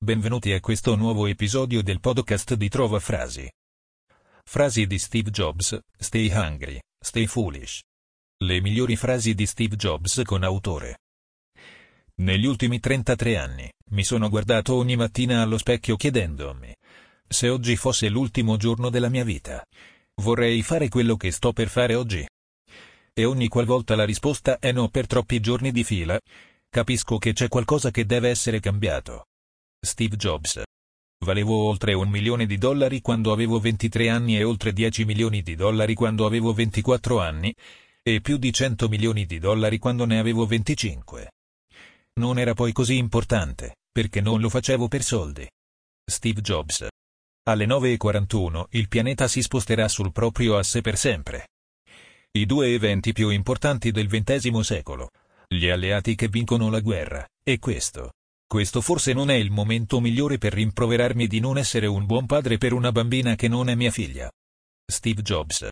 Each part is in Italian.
Benvenuti a questo nuovo episodio del podcast di Trova Frasi. Frasi di Steve Jobs, Stay hungry, stay foolish. Le migliori frasi di Steve Jobs con autore. Negli ultimi 33 anni, mi sono guardato ogni mattina allo specchio chiedendomi, se oggi fosse l'ultimo giorno della mia vita, vorrei fare quello che sto per fare oggi? E ogni qualvolta la risposta è no per troppi giorni di fila, capisco che c'è qualcosa che deve essere cambiato. Steve Jobs. Valevo oltre un milione di dollari quando avevo 23 anni e oltre 10 milioni di dollari quando avevo 24 anni, e più di 100 milioni di dollari quando ne avevo 25. Non era poi così importante, perché non lo facevo per soldi. Steve Jobs. Alle 9.41 il pianeta si sposterà sul proprio asse per sempre. I due eventi più importanti del XX secolo. Gli alleati che vincono la guerra, e questo. Questo forse non è il momento migliore per rimproverarmi di non essere un buon padre per una bambina che non è mia figlia. Steve Jobs.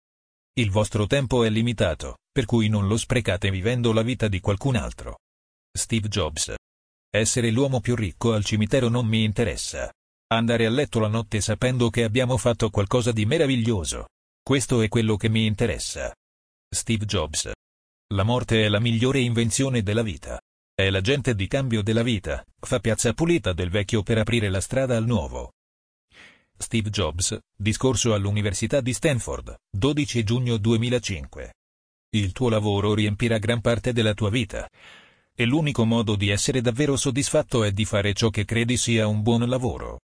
Il vostro tempo è limitato, per cui non lo sprecate vivendo la vita di qualcun altro. Steve Jobs. Essere l'uomo più ricco al cimitero non mi interessa. Andare a letto la notte sapendo che abbiamo fatto qualcosa di meraviglioso. Questo è quello che mi interessa. Steve Jobs. La morte è la migliore invenzione della vita. È l'agente di cambio della vita, fa piazza pulita del vecchio per aprire la strada al nuovo. Steve Jobs, discorso all'Università di Stanford, 12 giugno 2005. Il tuo lavoro riempirà gran parte della tua vita. E l'unico modo di essere davvero soddisfatto è di fare ciò che credi sia un buon lavoro.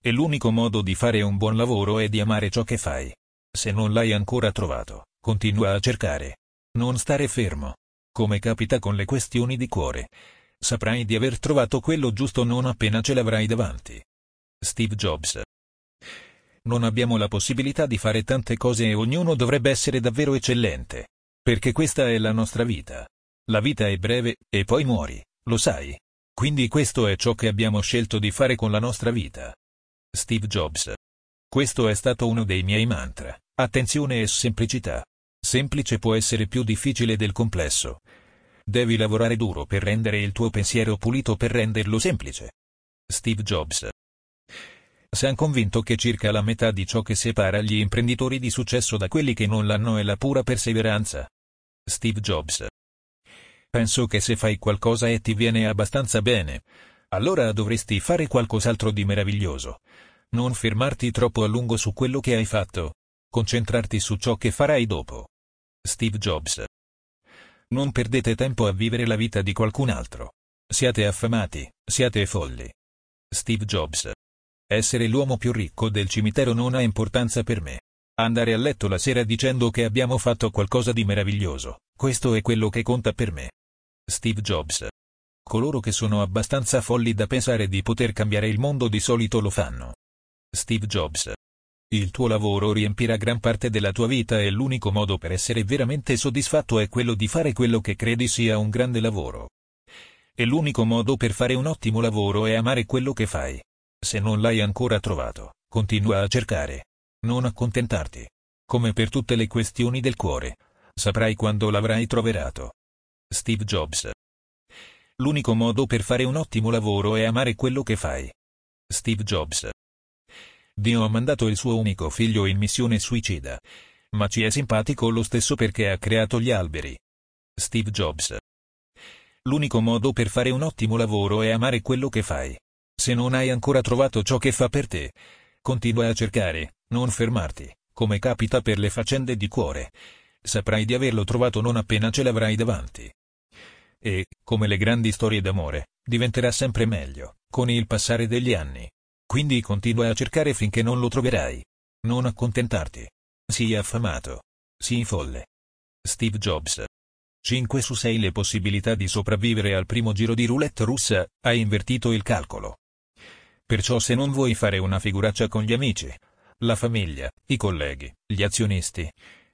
E l'unico modo di fare un buon lavoro è di amare ciò che fai. Se non l'hai ancora trovato, continua a cercare. Non stare fermo. Come capita con le questioni di cuore. Saprai di aver trovato quello giusto non appena ce l'avrai davanti. Steve Jobs. Non abbiamo la possibilità di fare tante cose e ognuno dovrebbe essere davvero eccellente. Perché questa è la nostra vita. La vita è breve, e poi muori, lo sai. Quindi questo è ciò che abbiamo scelto di fare con la nostra vita. Steve Jobs. Questo è stato uno dei miei mantra. Attenzione e semplicità. Semplice può essere più difficile del complesso. Devi lavorare duro per rendere il tuo pensiero pulito per renderlo semplice. Steve Jobs. San convinto che circa la metà di ciò che separa gli imprenditori di successo da quelli che non l'hanno è la pura perseveranza. Steve Jobs. Penso che se fai qualcosa e ti viene abbastanza bene, allora dovresti fare qualcos'altro di meraviglioso. Non fermarti troppo a lungo su quello che hai fatto. Concentrarti su ciò che farai dopo. Steve Jobs. Non perdete tempo a vivere la vita di qualcun altro. Siate affamati, siate folli. Steve Jobs. Essere l'uomo più ricco del cimitero non ha importanza per me. Andare a letto la sera dicendo che abbiamo fatto qualcosa di meraviglioso, questo è quello che conta per me. Steve Jobs. Coloro che sono abbastanza folli da pensare di poter cambiare il mondo di solito lo fanno. Steve Jobs. Il tuo lavoro riempirà gran parte della tua vita e l'unico modo per essere veramente soddisfatto è quello di fare quello che credi sia un grande lavoro. E l'unico modo per fare un ottimo lavoro è amare quello che fai. Se non l'hai ancora trovato, continua a cercare. Non accontentarti. Come per tutte le questioni del cuore. Saprai quando l'avrai trovato. Steve Jobs. L'unico modo per fare un ottimo lavoro è amare quello che fai. Steve Jobs. Dio ha mandato il suo unico figlio in missione suicida. Ma ci è simpatico lo stesso perché ha creato gli alberi. Steve Jobs. L'unico modo per fare un ottimo lavoro è amare quello che fai. Se non hai ancora trovato ciò che fa per te, continua a cercare, non fermarti, come capita per le faccende di cuore. Saprai di averlo trovato non appena ce l'avrai davanti. E, come le grandi storie d'amore, diventerà sempre meglio, con il passare degli anni. Quindi continua a cercare finché non lo troverai. Non accontentarti. Sii affamato. Sii folle. Steve Jobs. 5 su 6 le possibilità di sopravvivere al primo giro di roulette russa, hai invertito il calcolo. Perciò se non vuoi fare una figuraccia con gli amici, la famiglia, i colleghi, gli azionisti,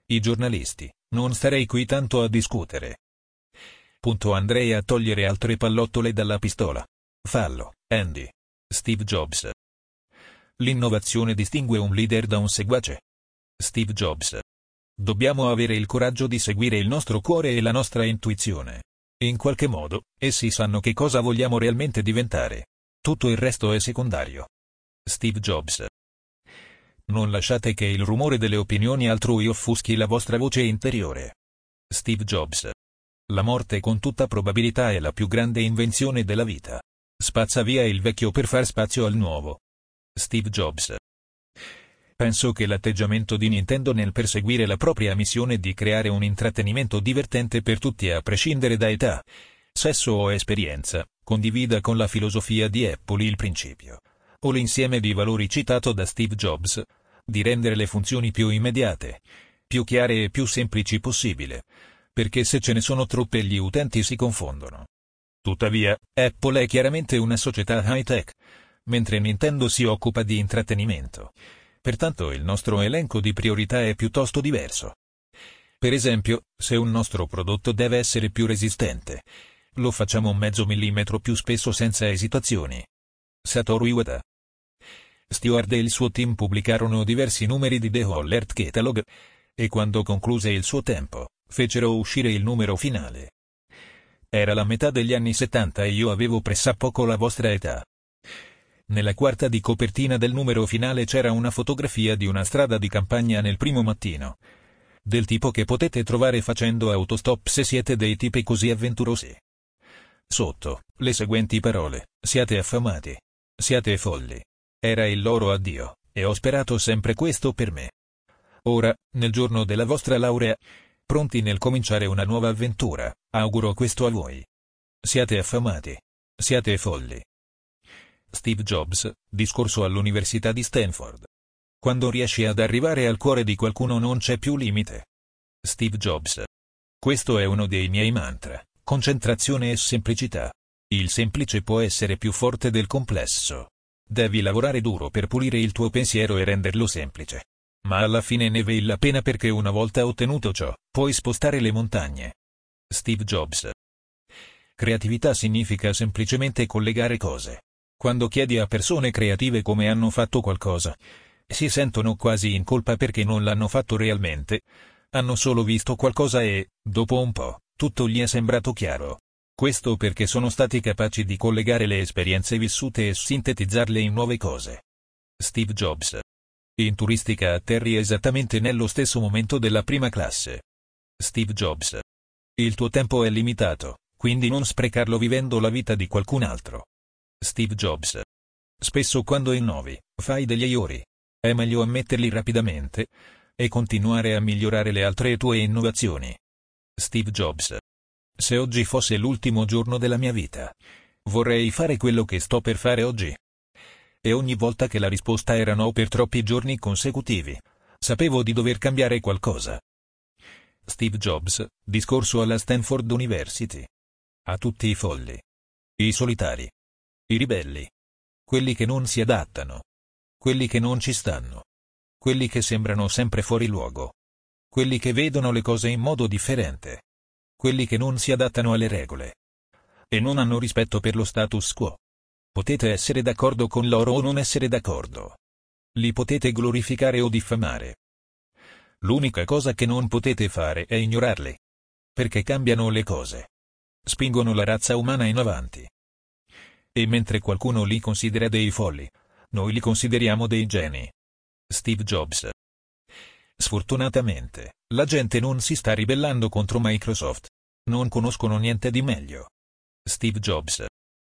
i giornalisti, non starei qui tanto a discutere. Punto andrei a togliere altre pallottole dalla pistola. Fallo, Andy. Steve Jobs. L'innovazione distingue un leader da un seguace. Steve Jobs. Dobbiamo avere il coraggio di seguire il nostro cuore e la nostra intuizione. In qualche modo, essi sanno che cosa vogliamo realmente diventare. Tutto il resto è secondario. Steve Jobs. Non lasciate che il rumore delle opinioni altrui offuschi la vostra voce interiore. Steve Jobs. La morte con tutta probabilità è la più grande invenzione della vita. Spazza via il vecchio per far spazio al nuovo. Steve Jobs. Penso che l'atteggiamento di Nintendo nel perseguire la propria missione di creare un intrattenimento divertente per tutti a prescindere da età, sesso o esperienza, condivida con la filosofia di Apple il principio, o l'insieme di valori citato da Steve Jobs, di rendere le funzioni più immediate, più chiare e più semplici possibile, perché se ce ne sono troppe gli utenti si confondono. Tuttavia, Apple è chiaramente una società high-tech, mentre Nintendo si occupa di intrattenimento pertanto il nostro elenco di priorità è piuttosto diverso. Per esempio, se un nostro prodotto deve essere più resistente, lo facciamo mezzo millimetro più spesso senza esitazioni. Satoru Iwata Stewart e il suo team pubblicarono diversi numeri di The Alert Catalog, e quando concluse il suo tempo, fecero uscire il numero finale. Era la metà degli anni 70 e io avevo pressappoco la vostra età. Nella quarta di copertina del numero finale c'era una fotografia di una strada di campagna nel primo mattino. Del tipo che potete trovare facendo autostop se siete dei tipi così avventurosi. Sotto, le seguenti parole, siate affamati. Siate folli. Era il loro addio, e ho sperato sempre questo per me. Ora, nel giorno della vostra laurea, pronti nel cominciare una nuova avventura, auguro questo a voi. Siate affamati. Siate folli. Steve Jobs, discorso all'Università di Stanford. Quando riesci ad arrivare al cuore di qualcuno non c'è più limite. Steve Jobs. Questo è uno dei miei mantra, concentrazione e semplicità. Il semplice può essere più forte del complesso. Devi lavorare duro per pulire il tuo pensiero e renderlo semplice. Ma alla fine ne vale la pena perché una volta ottenuto ciò, puoi spostare le montagne. Steve Jobs. Creatività significa semplicemente collegare cose. Quando chiedi a persone creative come hanno fatto qualcosa, si sentono quasi in colpa perché non l'hanno fatto realmente. Hanno solo visto qualcosa e, dopo un po', tutto gli è sembrato chiaro. Questo perché sono stati capaci di collegare le esperienze vissute e sintetizzarle in nuove cose. Steve Jobs. In turistica atterri esattamente nello stesso momento della prima classe. Steve Jobs. Il tuo tempo è limitato, quindi non sprecarlo vivendo la vita di qualcun altro. Steve Jobs. Spesso quando innovi, fai degli errori. È meglio ammetterli rapidamente e continuare a migliorare le altre tue innovazioni. Steve Jobs. Se oggi fosse l'ultimo giorno della mia vita, vorrei fare quello che sto per fare oggi. E ogni volta che la risposta era no per troppi giorni consecutivi, sapevo di dover cambiare qualcosa. Steve Jobs, discorso alla Stanford University. A tutti i folli. I solitari. I ribelli. Quelli che non si adattano. Quelli che non ci stanno. Quelli che sembrano sempre fuori luogo. Quelli che vedono le cose in modo differente. Quelli che non si adattano alle regole. E non hanno rispetto per lo status quo. Potete essere d'accordo con loro o non essere d'accordo. Li potete glorificare o diffamare. L'unica cosa che non potete fare è ignorarli. Perché cambiano le cose. Spingono la razza umana in avanti. E mentre qualcuno li considera dei folli, noi li consideriamo dei geni. Steve Jobs. Sfortunatamente, la gente non si sta ribellando contro Microsoft. Non conoscono niente di meglio. Steve Jobs.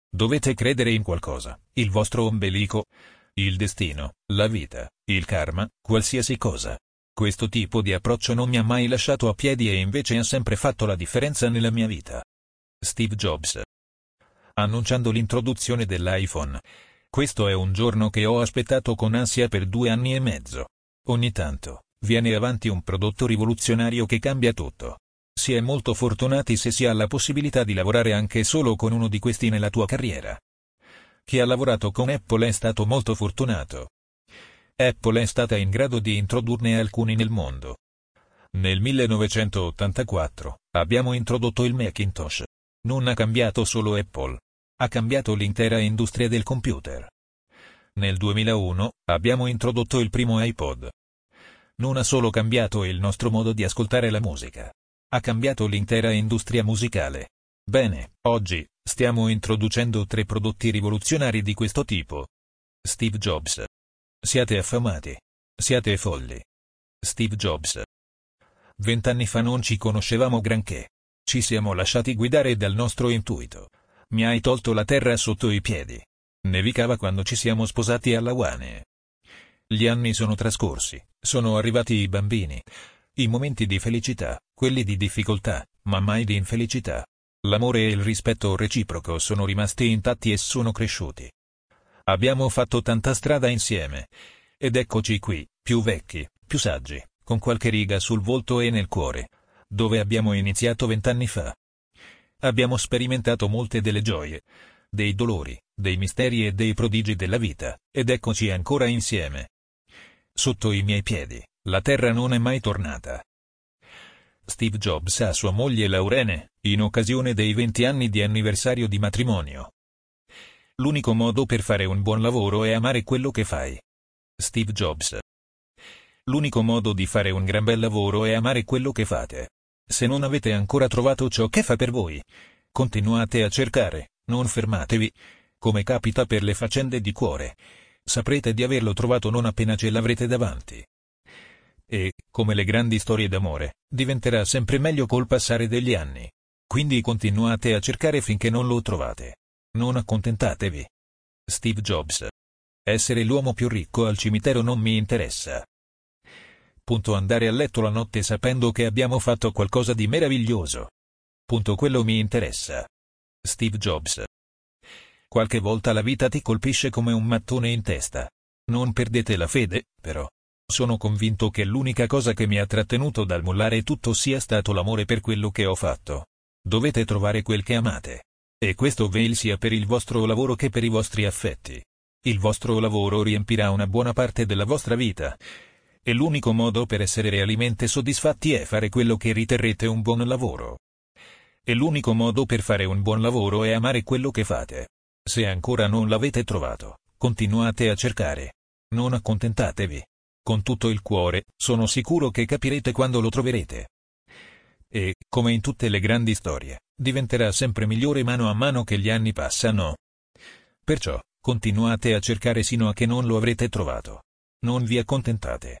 Dovete credere in qualcosa, il vostro ombelico, il destino, la vita, il karma, qualsiasi cosa. Questo tipo di approccio non mi ha mai lasciato a piedi e invece ha sempre fatto la differenza nella mia vita. Steve Jobs annunciando l'introduzione dell'iPhone. Questo è un giorno che ho aspettato con ansia per due anni e mezzo. Ogni tanto, viene avanti un prodotto rivoluzionario che cambia tutto. Si è molto fortunati se si ha la possibilità di lavorare anche solo con uno di questi nella tua carriera. Chi ha lavorato con Apple è stato molto fortunato. Apple è stata in grado di introdurne alcuni nel mondo. Nel 1984 abbiamo introdotto il Macintosh. Non ha cambiato solo Apple, ha cambiato l'intera industria del computer. Nel 2001 abbiamo introdotto il primo iPod. Non ha solo cambiato il nostro modo di ascoltare la musica, ha cambiato l'intera industria musicale. Bene, oggi, Stiamo introducendo tre prodotti rivoluzionari di questo tipo. Steve Jobs. Siate affamati. Siate folli. Steve Jobs. Vent'anni fa non ci conoscevamo granché. Ci siamo lasciati guidare dal nostro intuito. Mi hai tolto la terra sotto i piedi. Nevicava quando ci siamo sposati alla Wane. Gli anni sono trascorsi, sono arrivati i bambini. I momenti di felicità, quelli di difficoltà, ma mai di infelicità. L'amore e il rispetto reciproco sono rimasti intatti e sono cresciuti. Abbiamo fatto tanta strada insieme. Ed eccoci qui, più vecchi, più saggi, con qualche riga sul volto e nel cuore. Dove abbiamo iniziato vent'anni fa. Abbiamo sperimentato molte delle gioie, dei dolori, dei misteri e dei prodigi della vita, ed eccoci ancora insieme. Sotto i miei piedi, la terra non è mai tornata. Steve Jobs a sua moglie Laurene, in occasione dei 20 anni di anniversario di matrimonio. L'unico modo per fare un buon lavoro è amare quello che fai. Steve Jobs. L'unico modo di fare un gran bel lavoro è amare quello che fate. Se non avete ancora trovato ciò che fa per voi, continuate a cercare, non fermatevi. Come capita per le faccende di cuore. Saprete di averlo trovato non appena ce l'avrete davanti e, come le grandi storie d'amore, diventerà sempre meglio col passare degli anni. Quindi continuate a cercare finché non lo trovate. Non accontentatevi. Steve Jobs. Essere l'uomo più ricco al cimitero non mi interessa. Punto andare a letto la notte sapendo che abbiamo fatto qualcosa di meraviglioso. Punto quello mi interessa. Steve Jobs. Qualche volta la vita ti colpisce come un mattone in testa. Non perdete la fede, però. Sono convinto che l'unica cosa che mi ha trattenuto dal mollare tutto sia stato l'amore per quello che ho fatto. Dovete trovare quel che amate. E questo veil sia per il vostro lavoro che per i vostri affetti. Il vostro lavoro riempirà una buona parte della vostra vita. E l'unico modo per essere realmente soddisfatti è fare quello che riterrete un buon lavoro. E l'unico modo per fare un buon lavoro è amare quello che fate. Se ancora non l'avete trovato, continuate a cercare. Non accontentatevi con tutto il cuore, sono sicuro che capirete quando lo troverete. E, come in tutte le grandi storie, diventerà sempre migliore mano a mano che gli anni passano. Perciò, continuate a cercare sino a che non lo avrete trovato. Non vi accontentate.